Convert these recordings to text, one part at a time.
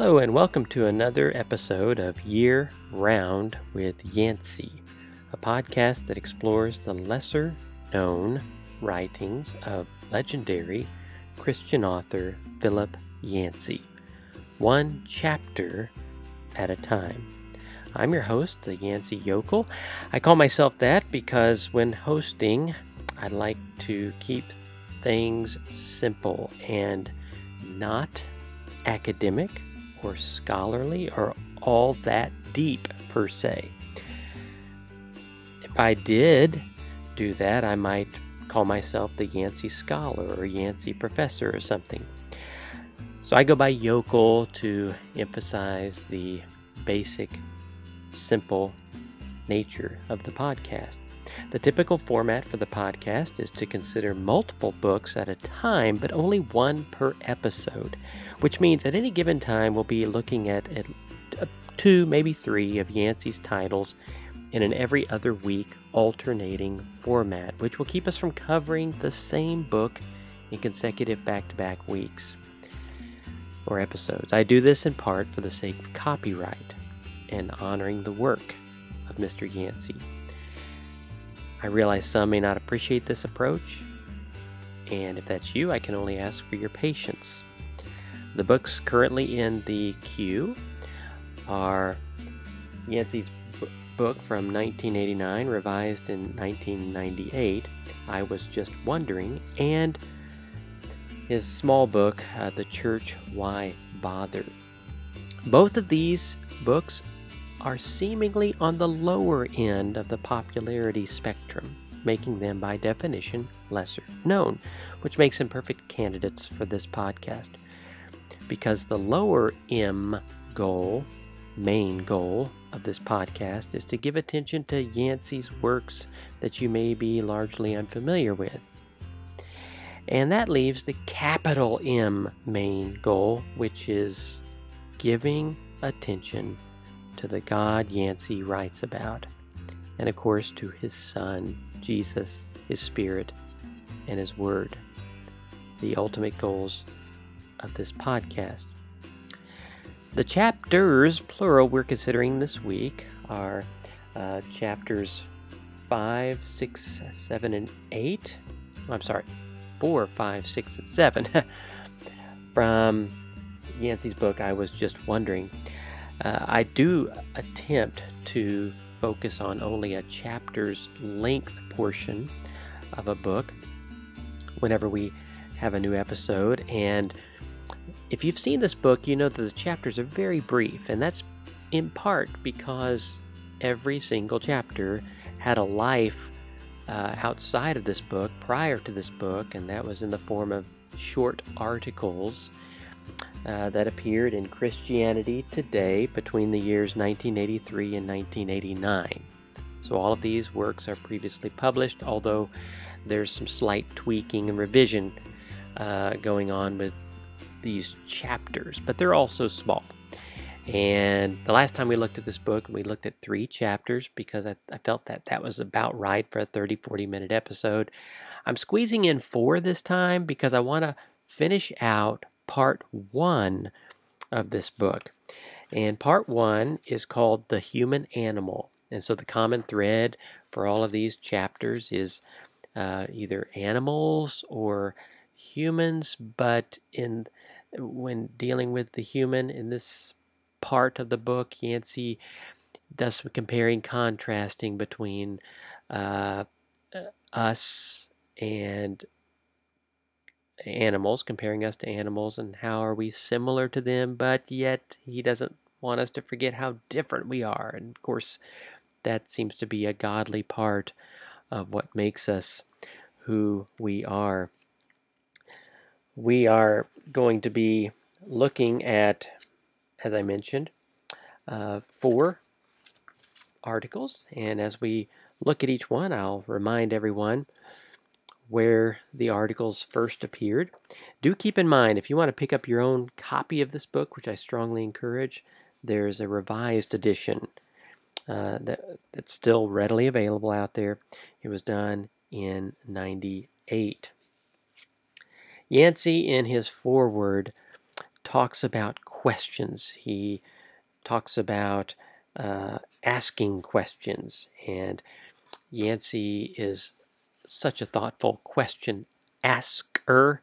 Hello, and welcome to another episode of Year Round with Yancey, a podcast that explores the lesser known writings of legendary Christian author Philip Yancey, one chapter at a time. I'm your host, the Yancey Yokel. I call myself that because when hosting, I like to keep things simple and not academic or scholarly or all that deep per se. If I did do that, I might call myself the Yancey Scholar or Yancey Professor or something. So I go by Yokel to emphasize the basic, simple nature of the podcast. The typical format for the podcast is to consider multiple books at a time, but only one per episode, which means at any given time we'll be looking at, at uh, two, maybe three of Yancey's titles in an every other week alternating format, which will keep us from covering the same book in consecutive back to back weeks or episodes. I do this in part for the sake of copyright and honoring the work of Mr. Yancey. I realize some may not appreciate this approach, and if that's you, I can only ask for your patience. The books currently in the queue are Yancey's book from 1989, revised in 1998, I Was Just Wondering, and his small book, uh, The Church Why Bother. Both of these books are seemingly on the lower end of the popularity spectrum, making them by definition lesser known, which makes them perfect candidates for this podcast. Because the lower M goal, main goal of this podcast, is to give attention to Yancey's works that you may be largely unfamiliar with. And that leaves the capital M main goal, which is giving attention to the God Yancey writes about, and of course to his Son, Jesus, his Spirit, and his Word, the ultimate goals of this podcast. The chapters, plural, we're considering this week are uh, chapters 5, 6, 7, and 8. I'm sorry, 4, 5, 6, and 7 from Yancey's book, I Was Just Wondering. Uh, I do attempt to focus on only a chapter's length portion of a book whenever we have a new episode. And if you've seen this book, you know that the chapters are very brief, and that's in part because every single chapter had a life uh, outside of this book prior to this book, and that was in the form of short articles uh, that appeared in Christianity Today between the years 1983 and 1989. So all of these works are previously published, although there's some slight tweaking and revision uh, going on with these chapters, but they're also small. And the last time we looked at this book, we looked at three chapters because I, I, felt that that was about right for a 30 40 minute episode. I'm squeezing in four this time because I want to finish out part one of this book. And part one is called The Human Animal. And so the common thread for all of these chapters is uh, either animals or humans, but in when dealing with the human in this part of the book, Yancey does some comparing, contrasting between uh, us and animals, comparing us to animals, and how are we similar to them, but yet he doesn't want us to forget how different we are. And of course, that seems to be a godly part of what makes us who we are. We are going to be looking at, as I mentioned, uh, four articles, and as we look at each one, I'll remind everyone where the articles first appeared. Do keep in mind, if you want to pick up your own copy of this book, which I strongly encourage, there's a revised edition uh, that, that's still readily available out there. It was done in 98. Yancey, in his foreword, talks about questions. He talks about uh, asking questions, and Yancey is such a thoughtful question asker.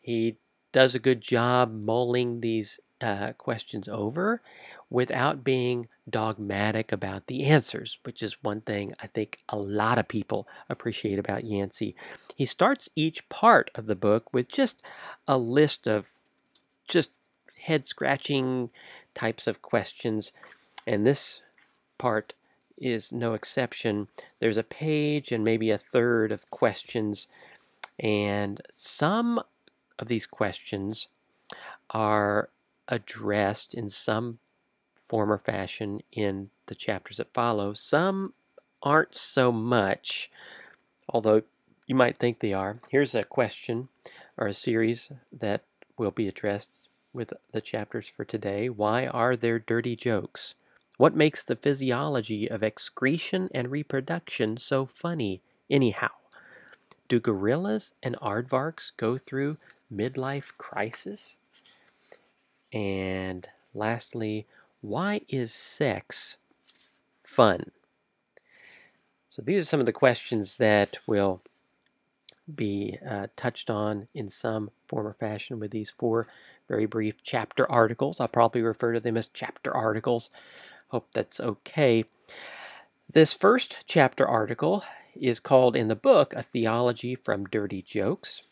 He does a good job mulling these uh, questions over without being dogmatic about the answers, which is one thing I think a lot of people appreciate about Yancey. He starts each part of the book with just a list of just head scratching types of questions, and this part is no exception. There's a page and maybe a third of questions, and some of these questions are addressed in some form or fashion in the chapters that follow. Some aren't so much, although you might think they are. Here's a question or a series that will be addressed with the chapters for today. Why are there dirty jokes? What makes the physiology of excretion and reproduction so funny, anyhow? Do gorillas and aardvarks go through midlife crisis? And lastly, why is sex fun? So these are some of the questions that will be uh, touched on in some form or fashion with these four very brief chapter articles. I'll probably refer to them as chapter articles. Hope that's okay. This first chapter article is called in the book A Theology from Dirty Jokes.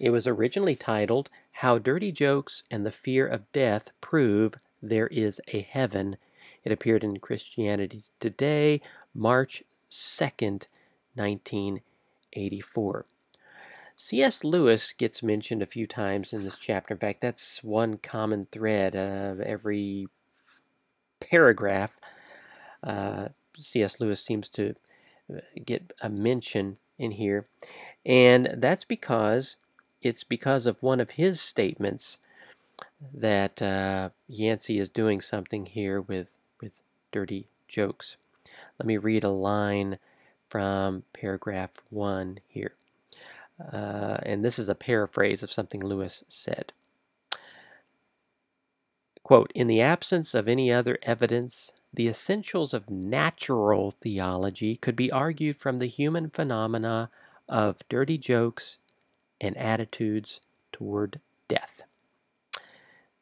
It was originally titled How Dirty Jokes and the Fear of Death Prove There Is a Heaven. It appeared in Christianity Today, March 2nd, 1984. C.S. Lewis gets mentioned a few times in this chapter. In fact, that's one common thread of every paragraph. Uh, C.S. Lewis seems to uh, get a mention in here, and that's because it's because of one of his statements that uh, Yancey is doing something here with with dirty jokes. Let me read a line from paragraph one here. Uh, and this is a paraphrase of something Lewis said. Quote, in the absence of any other evidence, the essentials of natural theology could be argued from the human phenomena of dirty jokes and attitudes toward death.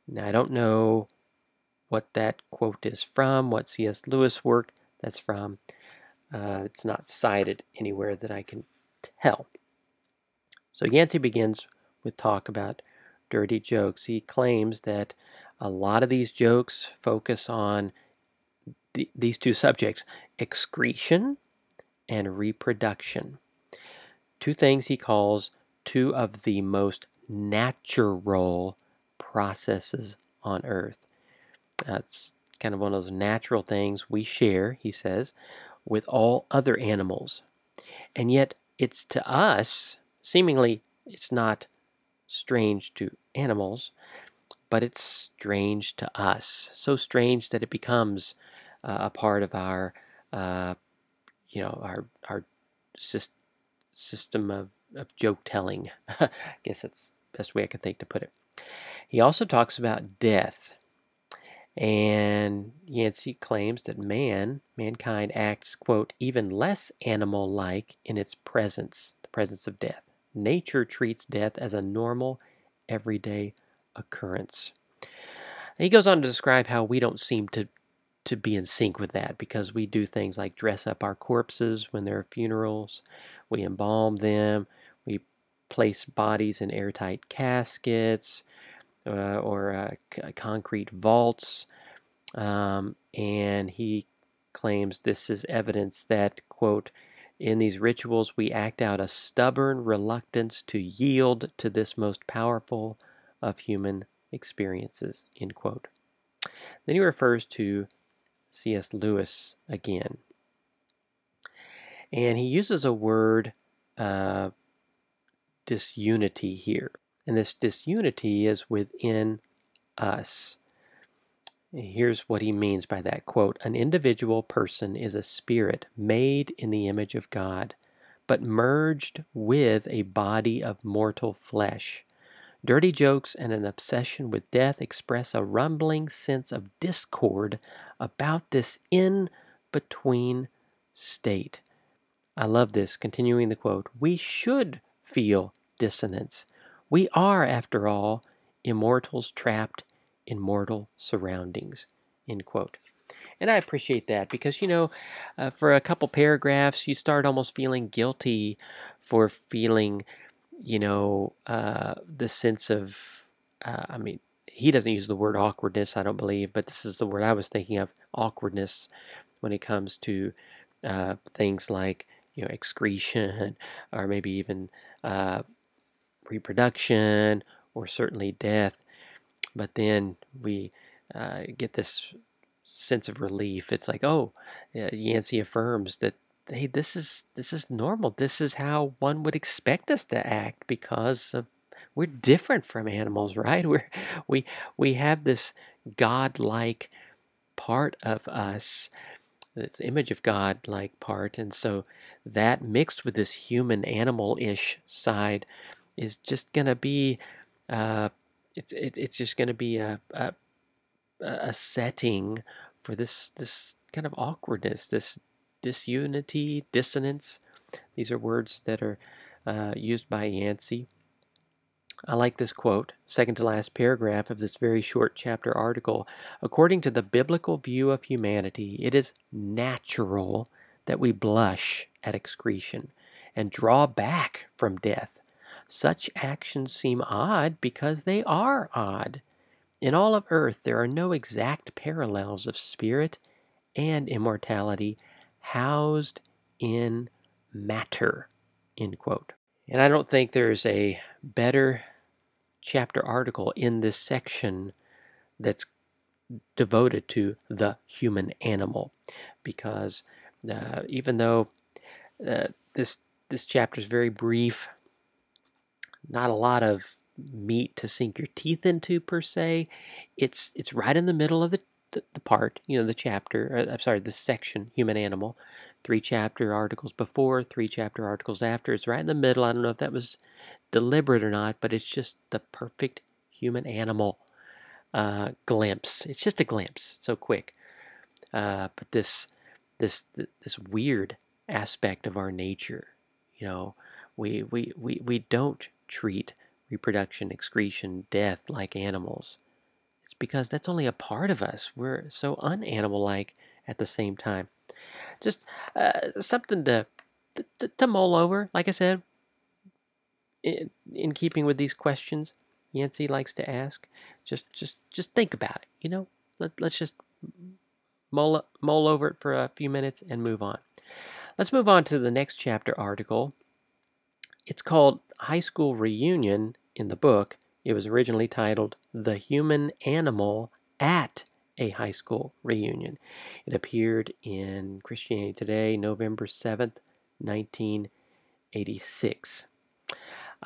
Now, I don't know what that quote is from, what C.S. Lewis work that's from. Uh, it's not cited anywhere that I can tell. So Yancey begins with talk about dirty jokes. He claims that a lot of these jokes focus on the, these two subjects excretion and reproduction. Two things he calls two of the most natural processes on earth. That's kind of one of those natural things we share, he says, with all other animals. And yet, it's to us Seemingly, it's not strange to animals, but it's strange to us. So strange that it becomes uh, a part of our, uh, you know, our our system of, of joke telling. I guess that's the best way I can think to put it. He also talks about death. And Yancey claims that man, mankind acts, quote, even less animal like in its presence, the presence of death. Nature treats death as a normal, everyday occurrence. And he goes on to describe how we don't seem to, to be in sync with that because we do things like dress up our corpses when there are funerals, we embalm them, we place bodies in airtight caskets uh, or uh, c- concrete vaults. Um, and he claims this is evidence that, quote, in these rituals, we act out a stubborn reluctance to yield to this most powerful of human experiences. End quote. Then he refers to C.S. Lewis again. And he uses a word, uh, disunity, here. And this disunity is within us. Here's what he means by that quote An individual person is a spirit made in the image of God, but merged with a body of mortal flesh. Dirty jokes and an obsession with death express a rumbling sense of discord about this in between state. I love this. Continuing the quote We should feel dissonance. We are, after all, immortals trapped in mortal surroundings. End quote. And I appreciate that because, you know, uh, for a couple paragraphs, you start almost feeling guilty for feeling, you know, uh, the sense of, uh, I mean, he doesn't use the word awkwardness, I don't believe, but this is the word I was thinking of awkwardness when it comes to uh, things like, you know, excretion or maybe even uh, reproduction or certainly death. But then we uh, get this sense of relief. It's like, oh, Yancey affirms that hey, this is this is normal. This is how one would expect us to act because of we're different from animals, right? We're we we have this godlike part of us, this image of God like part, and so that mixed with this human animal ish side is just gonna be uh, it's it, it's just gonna be a, a a setting for this this kind of awkwardness, this disunity, dissonance. These are words that are uh, used by Yancey. I like this quote, second to last paragraph of this very short chapter article. According to the biblical view of humanity, it is natural that we blush at excretion and draw back from death. Such actions seem odd because they are odd. In all of earth, there are no exact parallels of spirit and immortality housed in matter. End quote. And I don't think there's a better chapter article in this section that's devoted to the human animal because uh, even though uh, this this chapter is very brief not a lot of meat to sink your teeth into per se. It's it's right in the middle of the the, the part, you know, the chapter. Uh, I'm sorry, the section, human animal. Three chapter articles before, three chapter articles after. It's right in the middle. I don't know if that was deliberate or not, but it's just the perfect human animal uh, glimpse. It's just a glimpse. so quick. Uh, but this this this weird aspect of our nature, you know, we we we, we don't treat reproduction, excretion, death like animals. Because that's only a part of us. We're so unanimal like at the same time. Just uh, something to, to, to mull over. Like I said, in, in keeping with these questions Yancey likes to ask, just just just think about it. You know, Let, let's just mull mull over it for a few minutes and move on. Let's move on to the next chapter article it's called High School Reunion in the book. It was originally titled The Human Animal at a High School Reunion. It appeared in Christianity Today, November 7th, 1986.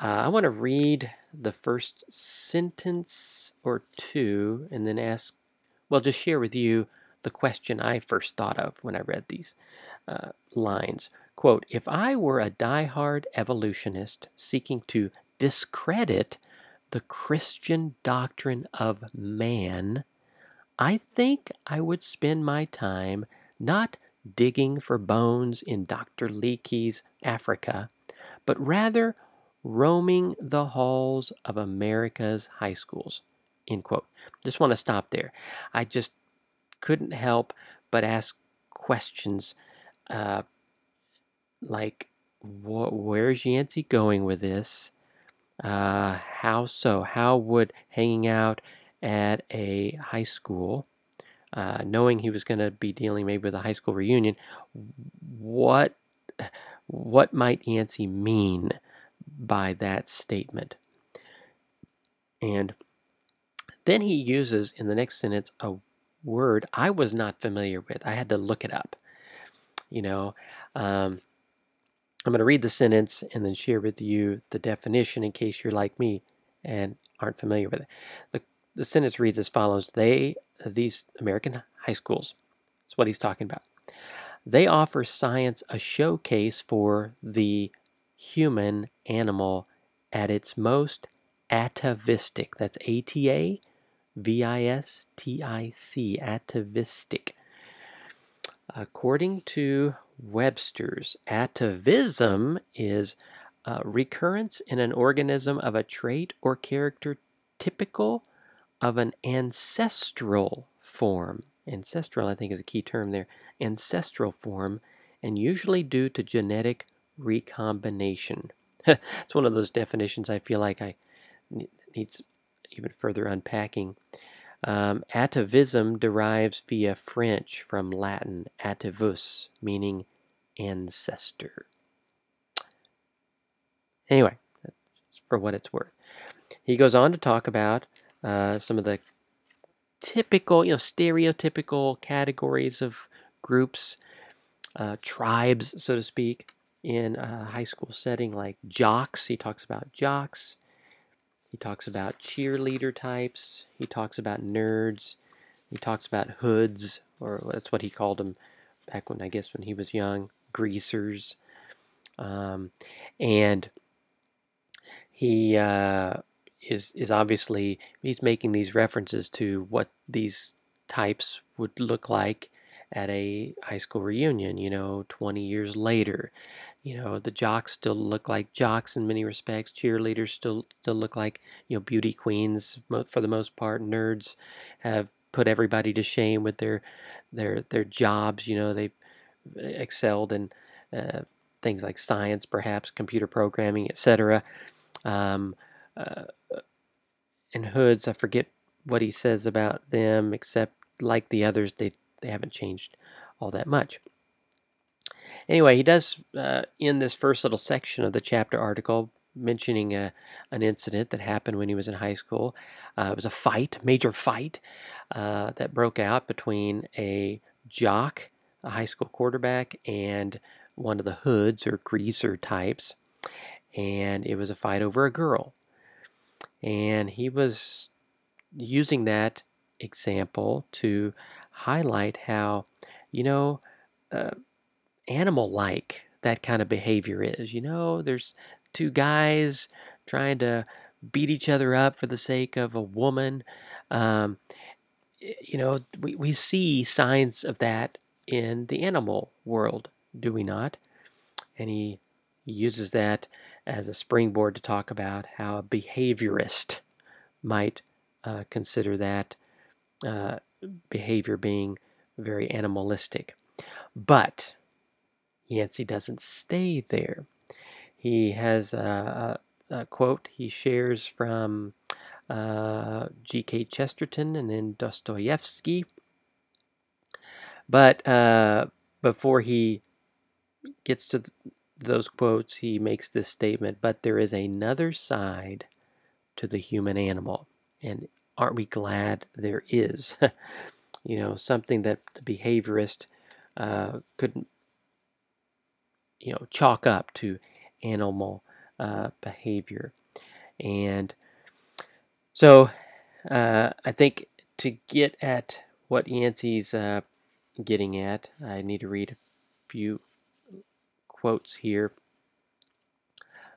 Uh, I want to read the first sentence or two and then ask, well, just share with you the question I first thought of when I read these uh, lines. Quote, if I were a die-hard evolutionist seeking to discredit the Christian doctrine of man, I think I would spend my time not digging for bones in Dr. Leakey's Africa, but rather roaming the halls of America's high schools. End quote. Just want to stop there. I just couldn't help but ask questions uh, like wh- where's Yancey going with this? Uh, how so? How would hanging out at a high school, uh, knowing he was going to be dealing maybe with a high school reunion, what what might Yancey mean by that statement? And then he uses in the next sentence a word I was not familiar with. I had to look it up. You know, um, I'm going to read the sentence and then share with you the definition in case you're like me and aren't familiar with it. The, the sentence reads as follows They, these American high schools, that's what he's talking about. They offer science a showcase for the human animal at its most atavistic. That's A T A V I S T I C, atavistic. According to Webster's, atavism is a recurrence in an organism of a trait or character typical of an ancestral form. Ancestral, I think, is a key term there. Ancestral form, and usually due to genetic recombination. it's one of those definitions I feel like I needs even further unpacking. Um, atavism derives via French from Latin atavus, meaning ancestor. Anyway, for what it's worth. He goes on to talk about uh, some of the typical, you know, stereotypical categories of groups, uh, tribes, so to speak, in a high school setting, like jocks. He talks about jocks. He talks about cheerleader types. He talks about nerds. He talks about hoods, or that's what he called them back when I guess when he was young, greasers. Um, and he uh, is is obviously he's making these references to what these types would look like at a high school reunion. You know, 20 years later, you know the jocks still look like jocks in many respects cheerleaders still still look like you know beauty queens for the most part nerds have put everybody to shame with their their their jobs you know they've excelled in uh, things like science perhaps computer programming etc um, uh, and hoods i forget what he says about them except like the others they they haven't changed all that much Anyway, he does uh, in this first little section of the chapter article mentioning a, an incident that happened when he was in high school. Uh, it was a fight, major fight, uh, that broke out between a jock, a high school quarterback, and one of the hoods or greaser types. And it was a fight over a girl. And he was using that example to highlight how, you know, uh, animal like that kind of behavior is. You know, there's two guys trying to beat each other up for the sake of a woman. Um, you know, we, we see signs of that in the animal world, do we not? And he, uses that as a springboard to talk about how a behaviorist might uh, consider that uh, behavior being very animalistic. But Yancey doesn't stay there. He has a, a, a quote he shares from uh, G.K. Chesterton and then Dostoevsky. But uh, before he gets to th- those quotes, he makes this statement But there is another side to the human animal. And aren't we glad there is? you know, something that the behaviorist uh, couldn't you know chalk up to animal uh, behavior and so uh, I think to get at what Yancey's uh, getting at I need to read a few quotes here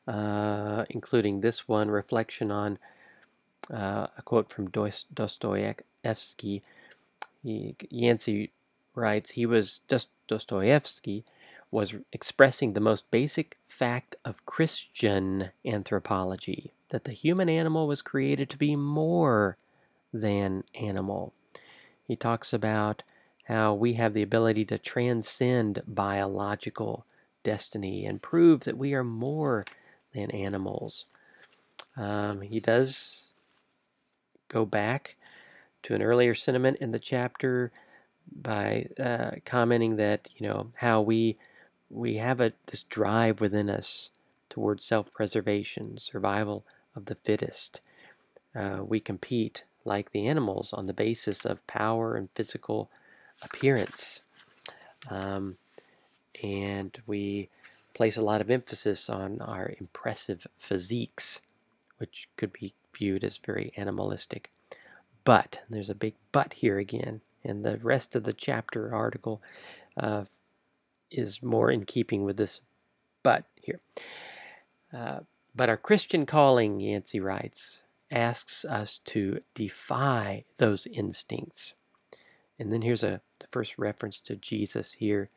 uh, including this one reflection on uh, a quote from Dostoevsky Yancey writes he was Dostoevsky was expressing the most basic fact of Christian anthropology that the human animal was created to be more than animal. He talks about how we have the ability to transcend biological destiny and prove that we are more than animals. Um, he does go back to an earlier sentiment in the chapter by uh, commenting that, you know, how we we have a, this drive within us towards self preservation, survival of the fittest. Uh, we compete like the animals on the basis of power and physical appearance. Um, and we place a lot of emphasis on our impressive physiques, which could be viewed as very animalistic. But, there's a big but here again, and the rest of the chapter article uh, is more in keeping with this but here. Uh, but our Christian calling, Yancey writes, asks us to defy those instincts. And then here's a the first reference to Jesus here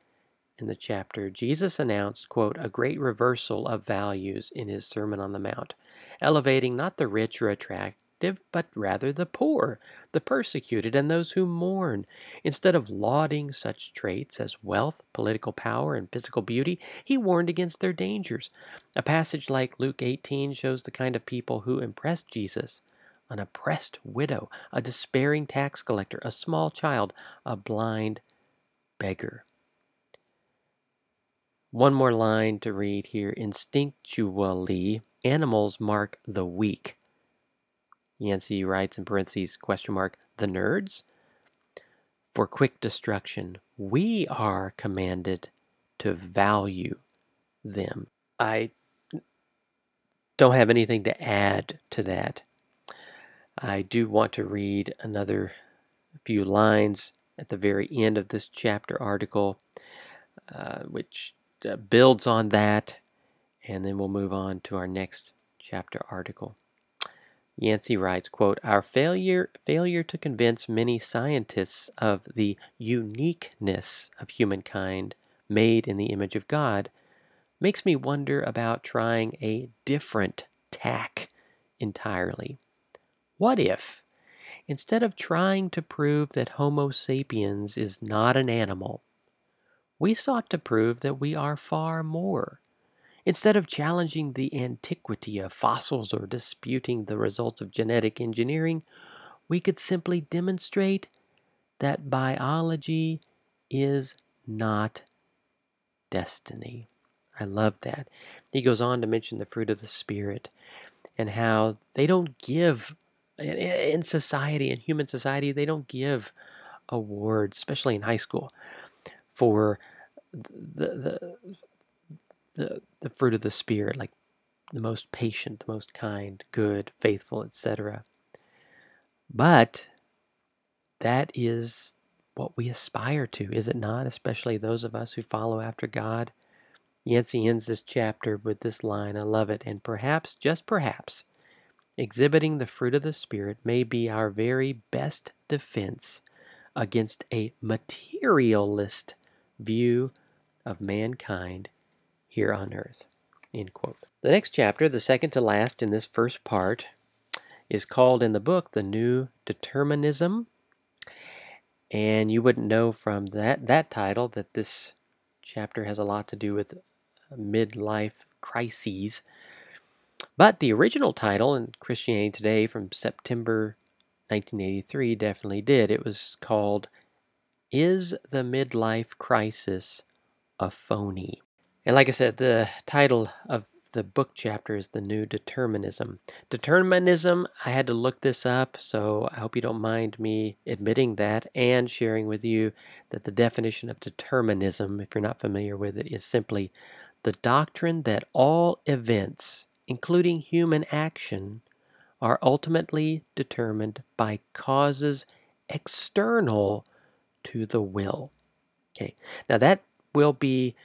in the chapter. Jesus announced, quote, a great reversal of values in his Sermon on the Mount, elevating not the rich or attractive, but rather the poor, the persecuted, and those who mourn. Instead of lauding such traits as wealth, political power, and physical beauty, he warned against their dangers. A passage like Luke 18 shows the kind of people who impressed Jesus an oppressed widow, a despairing tax collector, a small child, a blind beggar. One more line to read here. Instinctually, animals mark the weak. Yancey writes in parentheses, question mark, the nerds? For quick destruction, we are commanded to value them. I don't have anything to add to that. I do want to read another few lines at the very end of this chapter article, uh, which uh, builds on that, and then we'll move on to our next chapter article. Yancey writes, quote, Our failure, failure to convince many scientists of the uniqueness of humankind made in the image of God makes me wonder about trying a different tack entirely. What if, instead of trying to prove that Homo sapiens is not an animal, we sought to prove that we are far more? Instead of challenging the antiquity of fossils or disputing the results of genetic engineering, we could simply demonstrate that biology is not destiny. I love that. He goes on to mention the fruit of the Spirit and how they don't give in society, in human society, they don't give awards, especially in high school, for the the the, the fruit of the spirit, like the most patient, the most kind, good, faithful, etc. But that is what we aspire to, is it not? Especially those of us who follow after God. Yancey ends this chapter with this line. I love it. And perhaps, just perhaps, Exhibiting the fruit of the Spirit may be our very best defense against a materialist view of mankind here on earth. End quote. The next chapter, the second to last in this first part, is called in the book The New Determinism. And you wouldn't know from that, that title that this chapter has a lot to do with midlife crises. But the original title in Christianity Today from September 1983 definitely did. It was called Is the Midlife Crisis a Phony? And like I said, the title of the book chapter is The New Determinism. Determinism, I had to look this up, so I hope you don't mind me admitting that and sharing with you that the definition of determinism, if you're not familiar with it, is simply the doctrine that all events including human action, are ultimately determined by causes external to the will. Okay, now that will be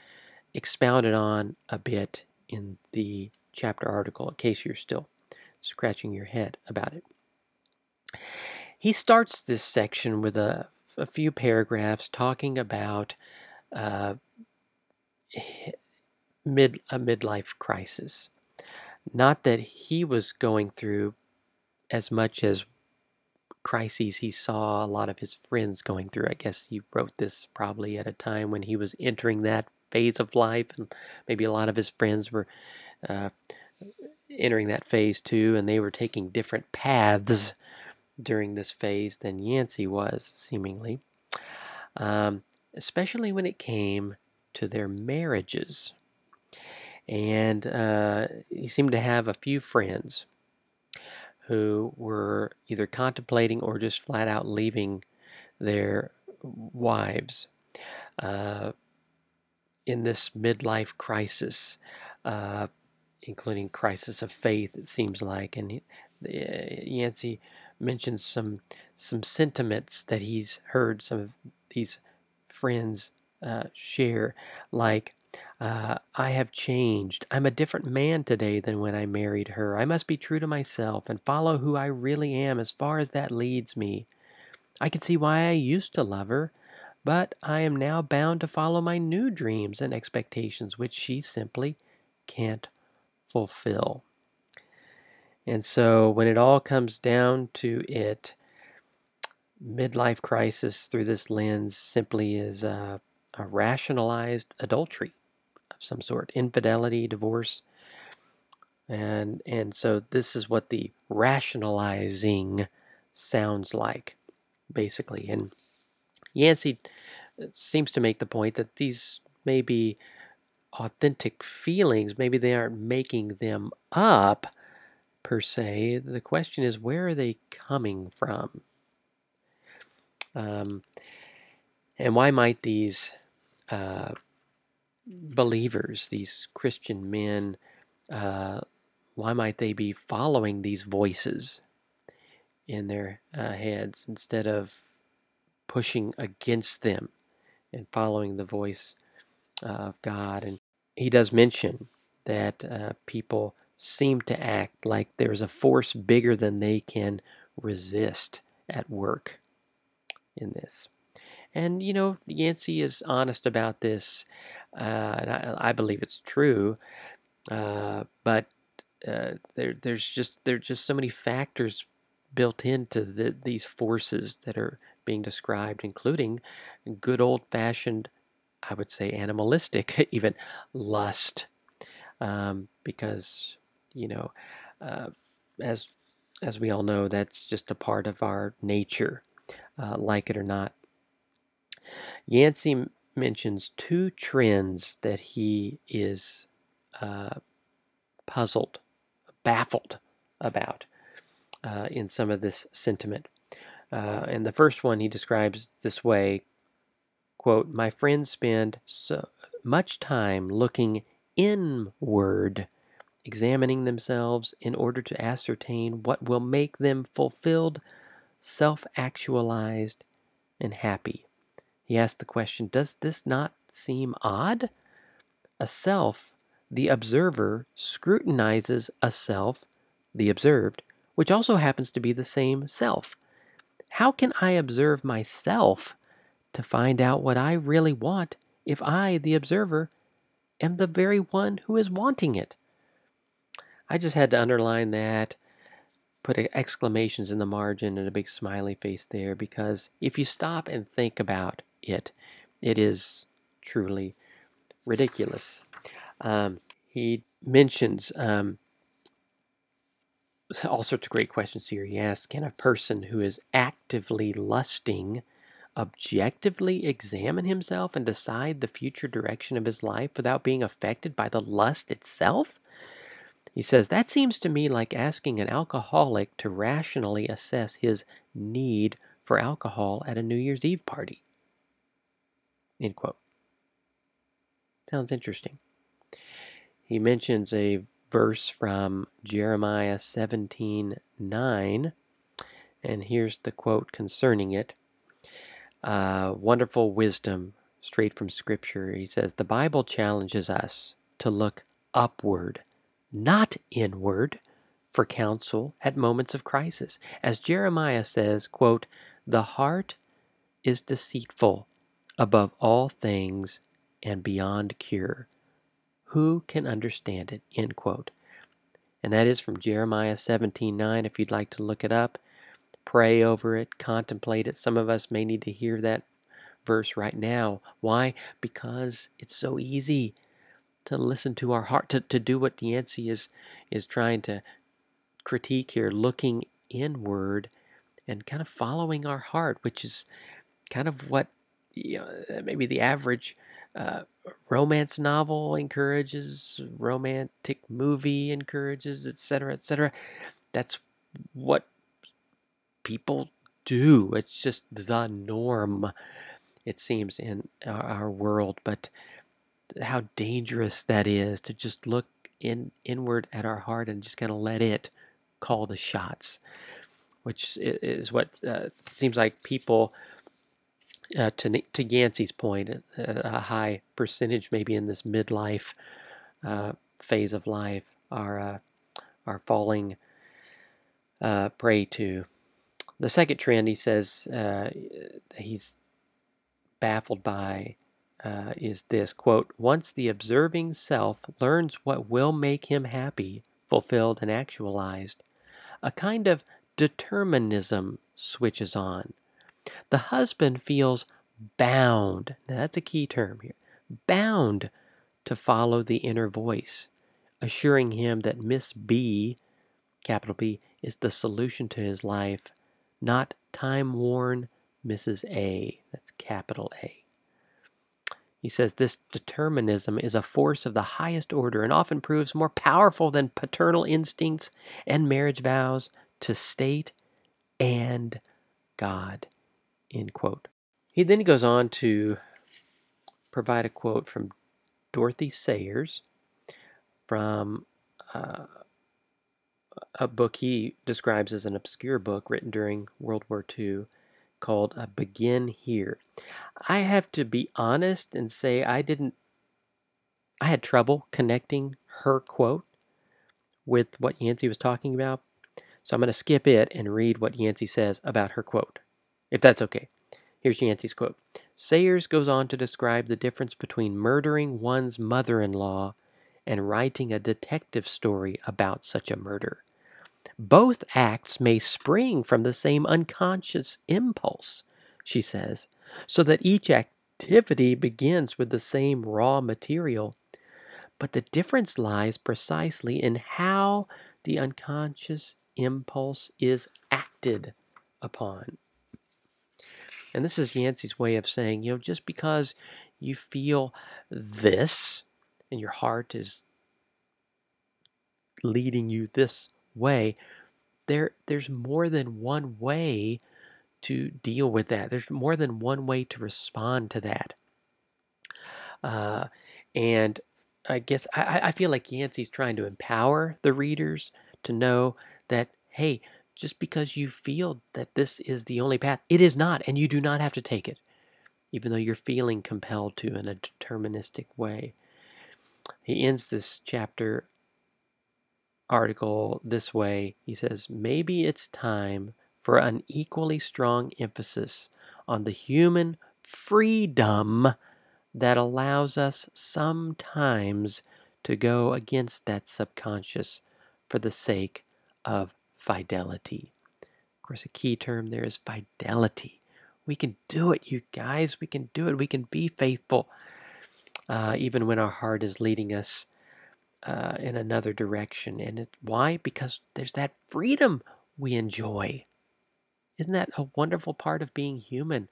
expounded on a bit in the chapter article in case you're still scratching your head about it. He starts this section with a, a few paragraphs talking about uh, mid a midlife crisis. Not that he was going through as much as crises he saw a lot of his friends going through. I guess he wrote this probably at a time when he was entering that phase of life, and maybe a lot of his friends were uh, entering that phase too, and they were taking different paths during this phase than Yancey was, seemingly. Um, especially when it came to their marriages and uh, he seemed to have a few friends who were either contemplating or just flat out leaving their wives uh, in this midlife crisis, uh, including crisis of faith. It seems like, and he, Yancey mentions some some sentiments that he's heard some of these friends uh, share, like Uh, I have changed. I'm a different man today than when I married her. I must be true to myself and follow who I really am as far as that leads me. I can see why I used to love her, but I am now bound to follow my new dreams and expectations, which she simply can't fulfill. And so when it all comes down to it, midlife crisis through this lens simply is a, a rationalized adultery some sort, infidelity, divorce. And and so this is what the rationalizing sounds like, basically. And Yancey uh, seems to make the point that these may be authentic feelings. Maybe they aren't making them up per se. The question is, where are they coming from? Um, and why might these uh, believers, these Christian men, uh, why might they be following these voices in their uh, heads instead of pushing against them and following the voice of God? And he does mention that uh, people seem to act like there's a force bigger than they can resist at work in this. And you know, Yancey is honest about this, uh, and I, I, believe it's true. Uh, but uh, there, there's just there's just so many factors built into the, these forces that are being described, including good old-fashioned, I would say, animalistic, even lust, um, because you know, uh, as as we all know, that's just a part of our nature uh, like it or not. Yancey mentions two trends that he is uh, puzzled, baffled about uh, in some of this sentiment. Uh, and the first one he describes this way quote, My friends spend so much time looking inward, examining themselves in order to ascertain what will make them fulfilled self actualized, and happy. He asked the question Does this not seem odd? A self, the observer, scrutinizes a self, the observed, which also happens to be the same self. How can I observe myself to find out what I really want if I, the observer, am the very one who is wanting it? I just had to underline that put exclamations in the margin and a big smiley face there because if you stop and think about it, it is truly ridiculous. Um, he mentions um, all sorts of great questions here. He asks Can a person who is actively lusting objectively examine himself and decide the future direction of his life without being affected by the lust itself? He says, That seems to me like asking an alcoholic to rationally assess his need for alcohol at a New Year's Eve party. End quote. Sounds interesting. He mentions a verse from Jeremiah 17 9, and here's the quote concerning it. Uh, wonderful wisdom straight from Scripture. He says, The Bible challenges us to look upward not inward, for counsel at moments of crisis. As Jeremiah says, quote, The heart is deceitful above all things and beyond cure. Who can understand it? End quote. And that is from Jeremiah 17:9 if you'd like to look it up. Pray over it, contemplate it. Some of us may need to hear that verse right now. Why? Because it's so easy to listen to our heart, to, to do what Yancey is, is trying to critique here, looking inward and kind of following our heart, which is kind of what you know, maybe the average uh, romance novel encourages, romantic movie encourages, etc., etc. That's what people do. It's just the norm, it seems, in our, our world. But how dangerous that is to just look in inward at our heart and just kind of let it call the shots, which is what uh, seems like people uh, to to Yancey's point, a, a, high percentage maybe in this midlife uh, phase of life are uh, are falling uh, prey to. The second trend, he says, uh, he's baffled by uh, is this quote: Once the observing self learns what will make him happy, fulfilled, and actualized, a kind of determinism switches on. The husband feels bound, Now, that's a key term here, bound to follow the inner voice, assuring him that Miss B, capital B, is the solution to his life, not time worn Mrs. A, that's capital A. He says this determinism is a force of the highest order and often proves more powerful than paternal instincts and marriage vows to state and God. End quote. He then goes on to provide a quote from Dorothy Sayers from uh, a book he describes as an obscure book written during World War II called a Begin Here. I have to be honest and say I didn't, I had trouble connecting her quote with what Yancey was talking about. So I'm going to skip it and read what Yancey says about her quote, if that's okay. Here's Yancey's quote Sayers goes on to describe the difference between murdering one's mother in law and writing a detective story about such a murder. Both acts may spring from the same unconscious impulse, she says, so that each activity begins with the same raw material. But the difference lies precisely in how the unconscious impulse is acted upon. And this is Yancey's way of saying, you know, just because you feel this and your heart is leading you this way, there there's more than one way to deal with that. There's more than one way to respond to that. Uh, and I guess I, I feel like Yancey's trying to empower the readers to know that, hey, just because you feel that this is the only path, it is not, and you do not have to take it, even though you're feeling compelled to in a deterministic way. He ends this chapter article this way. He says, Maybe it's time for an equally strong emphasis on the human freedom that allows us sometimes to go against that subconscious for the sake of fidelity. Of course, a key term there is fidelity. We can do it, you guys. We can do it. We can be faithful, uh, even when our heart is leading us uh, in another direction. And it, why? Because there's that freedom we enjoy. Isn't that a wonderful part of being human?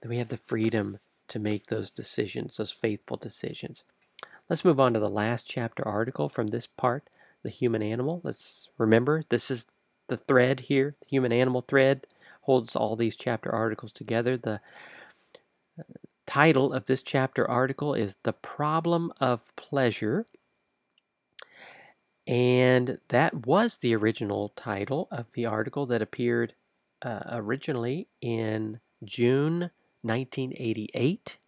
That we have the freedom to make those decisions, those faithful decisions. Let's move on to the last chapter article from this part the human animal. Let's remember this is the thread here, the human animal thread holds all these chapter articles together. The uh, title of this chapter article is The Problem of Pleasure. And that was the original title of the article that appeared uh, originally in June 1988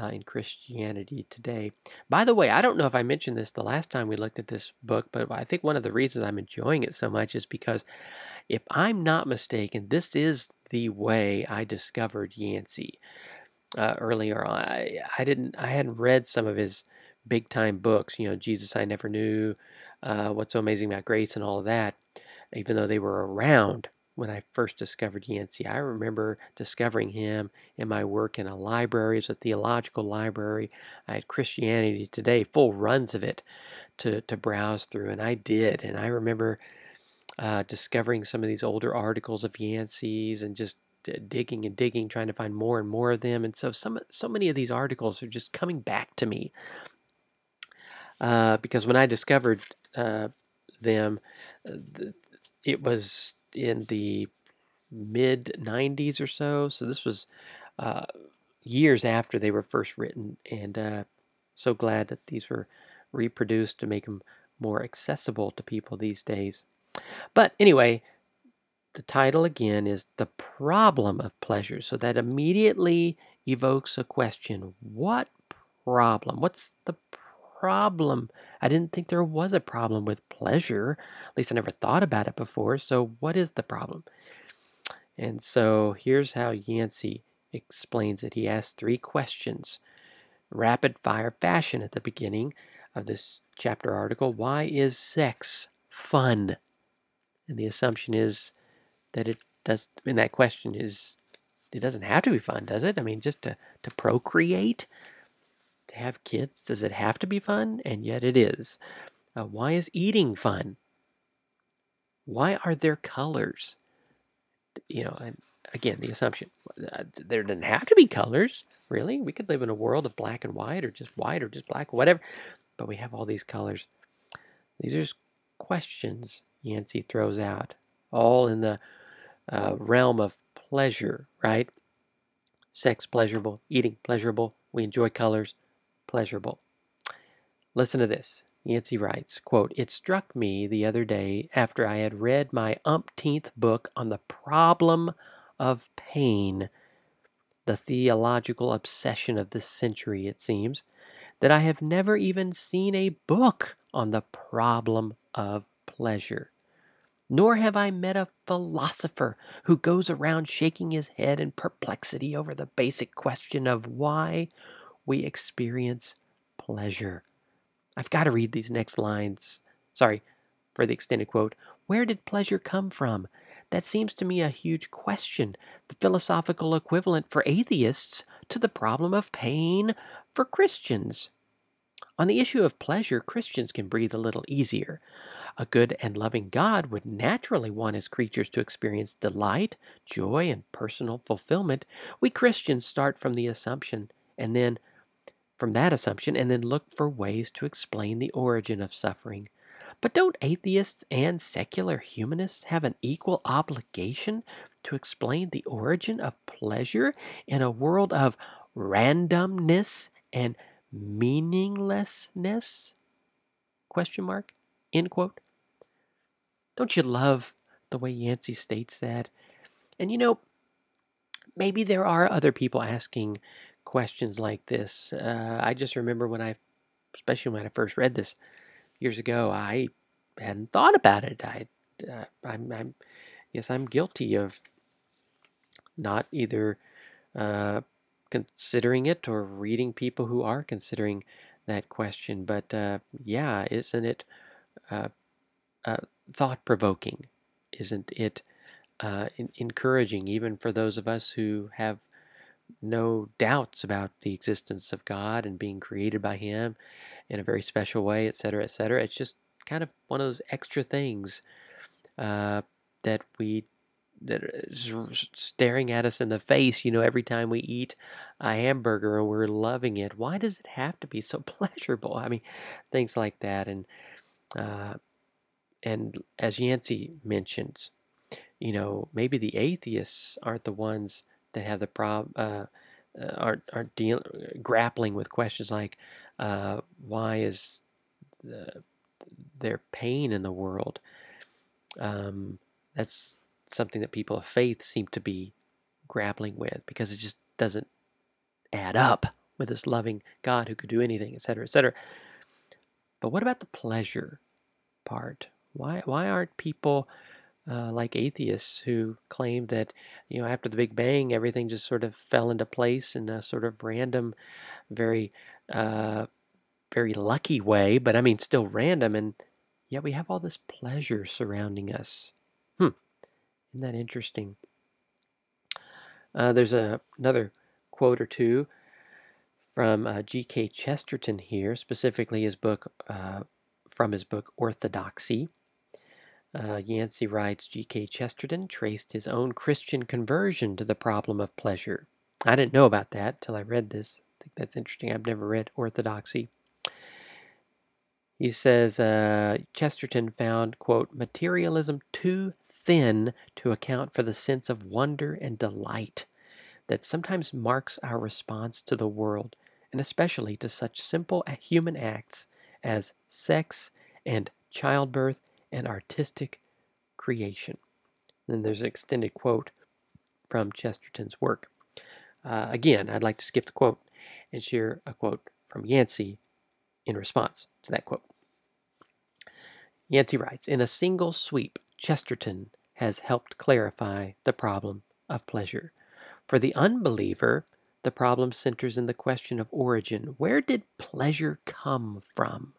uh, in Christianity Today. By the way, I don't know if I mentioned this the last time we looked at this book, but I think one of the reasons I'm enjoying it so much is because if I'm not mistaken, this is the way I discovered Yancey. Uh, earlier I I didn't I hadn't read some of his big time books, you know, Jesus I Never Knew, uh, What's So Amazing About Grace, and all of that, even though they were around when I first discovered Yancey. I remember discovering him in my work in a library, as a theological library. I had Christianity Today, full runs of it to, to browse through, and I did. And I remember uh, discovering some of these older articles of Yancey's and just digging and digging, trying to find more and more of them. And so, some so many of these articles are just coming back to me uh, because when I discovered uh, them, uh, it was in the mid 90s or so. So this was uh, years after they were first written, and uh, so glad that these were reproduced to make them more accessible to people these days. But anyway, the title again is The Problem of Pleasure. So that immediately evokes a question What problem? What's the problem? I didn't think there was a problem with pleasure. At least I never thought about it before. So, what is the problem? And so here's how Yancey explains it. He asks three questions, rapid fire fashion at the beginning of this chapter article. Why is sex fun? And the assumption is that it does, mean, that question is, it doesn't have to be fun, does it? I mean, just to, to procreate, have kids, does it have to be fun? And yet it is. Uh, why is eating fun? Why are there colors? You know, and again, the assumption uh, there doesn't have to be colors, really. We could live in a world of black and white, or just white, or just black, whatever. But we have all these colors. These are questions Yancey throws out, all in the uh, realm of pleasure, right? Sex pleasurable, eating pleasurable. We enjoy colors, pleasurable. Listen to this. Yancey writes, quote, It struck me the other day after I had read my umpteenth book on the problem of pain, the theological obsession of this century, it seems, that I have never even seen a book on the problem of pleasure. Nor have I met a philosopher who goes around shaking his head in perplexity over the basic question of why we experience pleasure. I've got to read these next lines. Sorry for the extended quote. Where did pleasure come from? That seems to me a huge question, the philosophical equivalent for atheists to the problem of pain for Christians. On the issue of pleasure, Christians can breathe a little easier. A good and loving God would naturally want his creatures to experience delight, joy, and personal fulfillment. We Christians start from the assumption and then from that assumption and then look for ways to explain the origin of suffering. But don't atheists and secular humanists have an equal obligation to explain the origin of pleasure in a world of randomness and meaninglessness? Question mark. End quote. Don't you love the way Yancey states that? And you know, maybe there are other people asking questions like this. Uh, I just remember when I, especially when I first read this years ago, I hadn't thought about it. I, uh, I'm, I'm, yes, I'm guilty of not either uh, considering it or reading people who are considering that question. But uh, yeah, isn't it uh, uh, thought provoking? Isn't it uh, in- encouraging, even for those of us who have no doubts about the existence of God and being created by Him in a very special way, etc., etc. It's just kind of one of those extra things uh, that we that is staring at us in the face. You know, every time we eat a hamburger and we're loving it, why does it have to be so pleasurable? I mean, things like that, and uh, and as Yancey mentions, you know, maybe the atheists aren't the ones that have the problem uh, uh, are are deal, grappling with questions like uh, why is the, pain in the world? Um, that's something that people of faith seem to be grappling with because it just doesn't add up with this loving God who could do anything, etc., etc. But what about the pleasure part? Why why aren't people uh, like atheists who claim that you know after the Big Bang everything just sort of fell into place in a sort of random, very uh, very lucky way, but I mean still random, and yet we have all this pleasure surrounding us. Hmm, isn't that interesting? Uh, there's a, another quote or two from uh, G.K. Chesterton here, specifically his book uh, from his book Orthodoxy. Uh, Yancey writes G.K. Chesterton traced his own Christian conversion to the problem of pleasure. I didn't know about that till I read this. I think that's interesting. I've never read Orthodoxy. He says uh, Chesterton found, quote, materialism too thin to account for the sense of wonder and delight that sometimes marks our response to the world, and especially to such simple human acts as sex and childbirth and artistic creation. And there's an extended quote from Chesterton's work. Uh, again, I'd like to skip the quote and share a quote from Yancey in response to that quote. Yancey writes In a single sweep, Chesterton has helped clarify the problem of pleasure. For the unbeliever, the problem centers in the question of origin. Where did pleasure come from?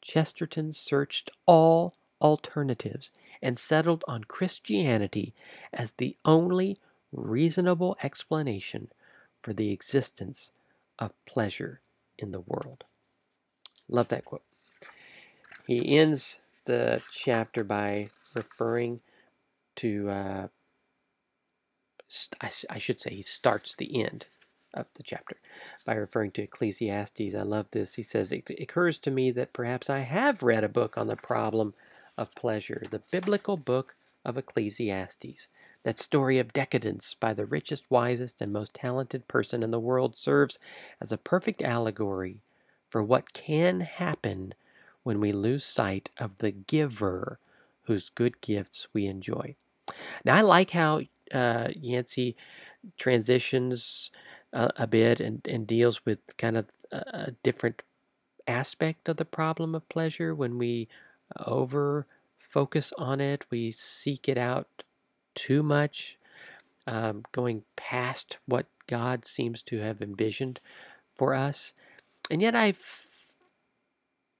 Chesterton searched all alternatives and settled on Christianity as the only reasonable explanation for the existence of pleasure in the world. Love that quote. He ends the chapter by referring to, uh, I, I should say, he starts the end of the chapter by referring to Ecclesiastes. I love this. He says, It occurs to me that perhaps I have read a book on the problem of pleasure, the biblical book of Ecclesiastes. That story of decadence by the richest, wisest, and most talented person in the world serves as a perfect allegory for what can happen when we lose sight of the giver whose good gifts we enjoy. Now, I like how uh, Yancey transitions uh, a bit and, and deals with kind of a different aspect of the problem of pleasure when we over focus on it, we seek it out too much, um, going past what God seems to have envisioned for us. And yet I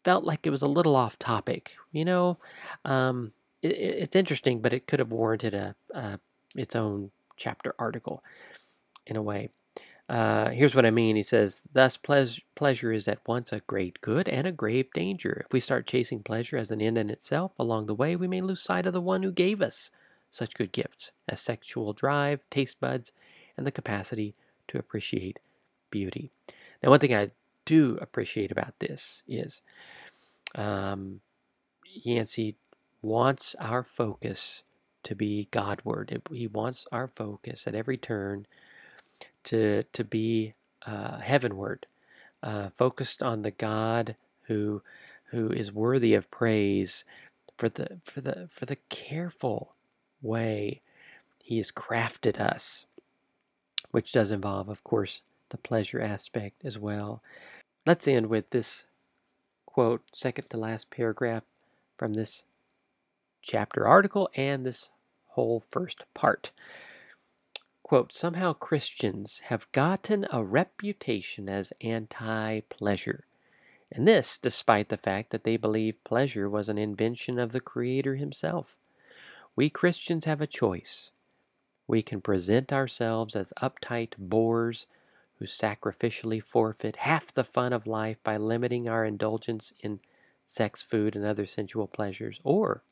felt like it was a little off topic. You know, um, it, it's interesting, but it could have warranted a, a its own chapter article in a way. Uh, here's what I mean. He says, Thus, pleas- pleasure is at once a great good and a grave danger. If we start chasing pleasure as an end in itself, along the way we may lose sight of the one who gave us such good gifts as sexual drive, taste buds, and the capacity to appreciate beauty. Now, one thing I do appreciate about this is um, Yancey wants our focus to be Godward. He wants our focus at every turn to to be uh, heavenward, uh, focused on the God who who is worthy of praise for the for the for the careful way He has crafted us, which does involve, of course, the pleasure aspect as well. Let's end with this quote, second to last paragraph from this chapter article and this whole first part. Quote, somehow Christians have gotten a reputation as anti pleasure. And this despite the fact that they believe pleasure was an invention of the Creator Himself. We Christians have a choice. We can present ourselves as uptight bores who sacrificially forfeit half the fun of life by limiting our indulgence in sex, food, and other sensual pleasures, or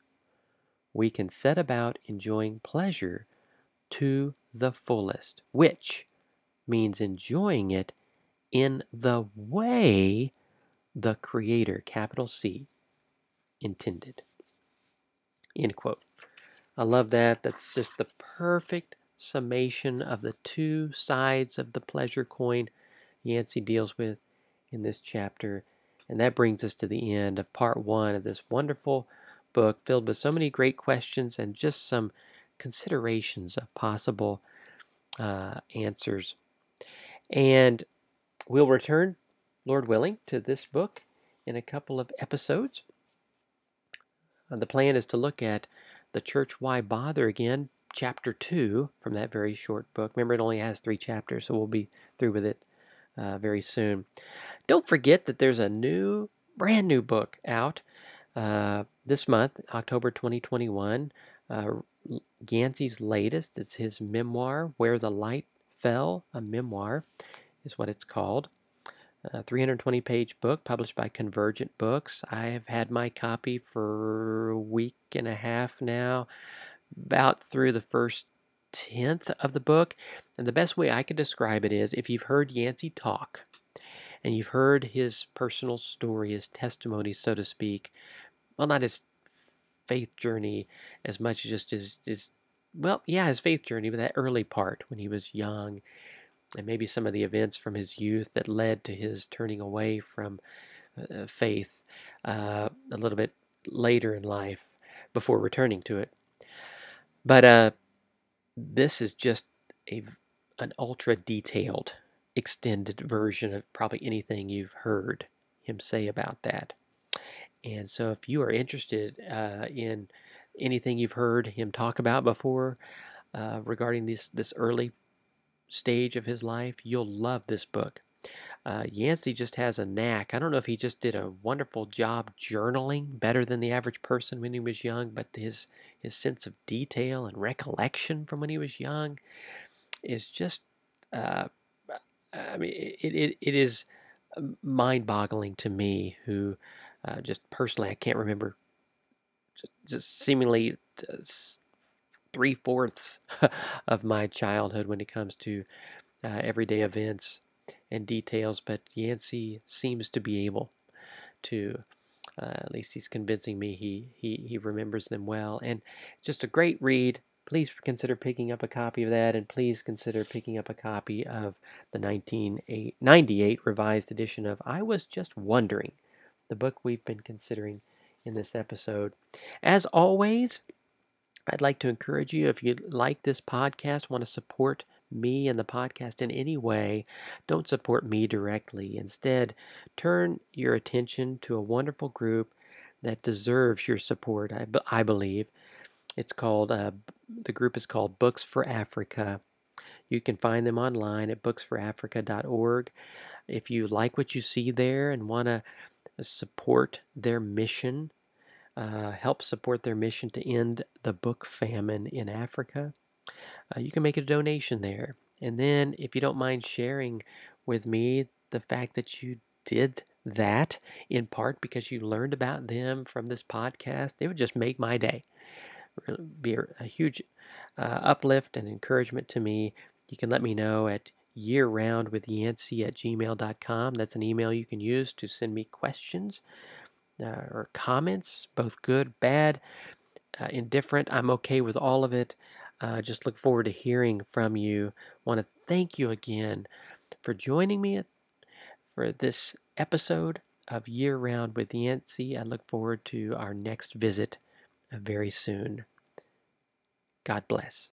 we can set about enjoying pleasure to the fullest, which means enjoying it in the way the Creator, capital C, intended. End quote. I love that. That's just the perfect summation of the two sides of the pleasure coin Yancey deals with in this chapter. And that brings us to the end of part one of this wonderful book filled with so many great questions and just some considerations of possible uh, answers. And we'll return, Lord willing, to this book in a couple of episodes. Uh, the plan is to look at the church Why Bother again, chapter 2 from that very short book. Remember, it only has three chapters, so we'll be through with it uh, very soon. Don't forget that there's a new, brand new book out uh, this month, October 2021. Uh, Yancey's latest. It's his memoir, Where the Light Fell, a memoir is what it's called. A 320 page book published by Convergent Books. I have had my copy for a week and a half now about through the first tenth of the book. And the best way I can describe it is if you've heard Yancey talk and you've heard his personal story, his testimony, so to speak, well, not his faith journey as much as just his, well, yeah, his faith journey, but that early part when he was young, and maybe some of the events from his youth that led to his turning away from uh, faith uh, a little bit later in life before returning to it. But uh, this is just a an ultra detailed, extended version of probably anything you've heard him say about that. And so, if you are interested uh, in anything you've heard him talk about before uh, regarding this this early stage of his life, you'll love this book. Uh, Yancey just has a knack. I don't know if he just did a wonderful job journaling better than the average person when he was young, but his his sense of detail and recollection from when he was young is just, uh, I mean, it, it, it is mind boggling to me, who uh, just personally, I can't remember just, just seemingly uh, three fourths of my childhood when it comes to uh, everyday events and details, but Yancey seems to be able to. Uh, at least he's convincing me he, he, he remembers them well. And just a great read. Please consider picking up a copy of that, and please consider picking up a copy of the 1998 revised edition of I Was Just Wondering, the book we've been considering in this episode. As always, I'd like to encourage you if you like this podcast, want to support me and the podcast in any way, don't support me directly. Instead, turn your attention to a wonderful group that deserves your support, I, I believe. It's called, uh, the group is called Books for Africa. You can find them online at booksforafrica.org. If you like what you see there and want to support their mission, uh, help support their mission to end the book famine in Africa, uh, you can make a donation there. And then, if you don't mind sharing with me the fact that you did that in part because you learned about them from this podcast, it would just make my day. Be a huge uh, uplift and encouragement to me. You can let me know at yearroundwithyancey at gmail.com. That's an email you can use to send me questions uh, or comments, both good, bad, uh, indifferent. I'm okay with all of it. Uh, just look forward to hearing from you. Want to thank you again for joining me for this episode of Year Round with Yancey. I look forward to our next visit very soon. God bless.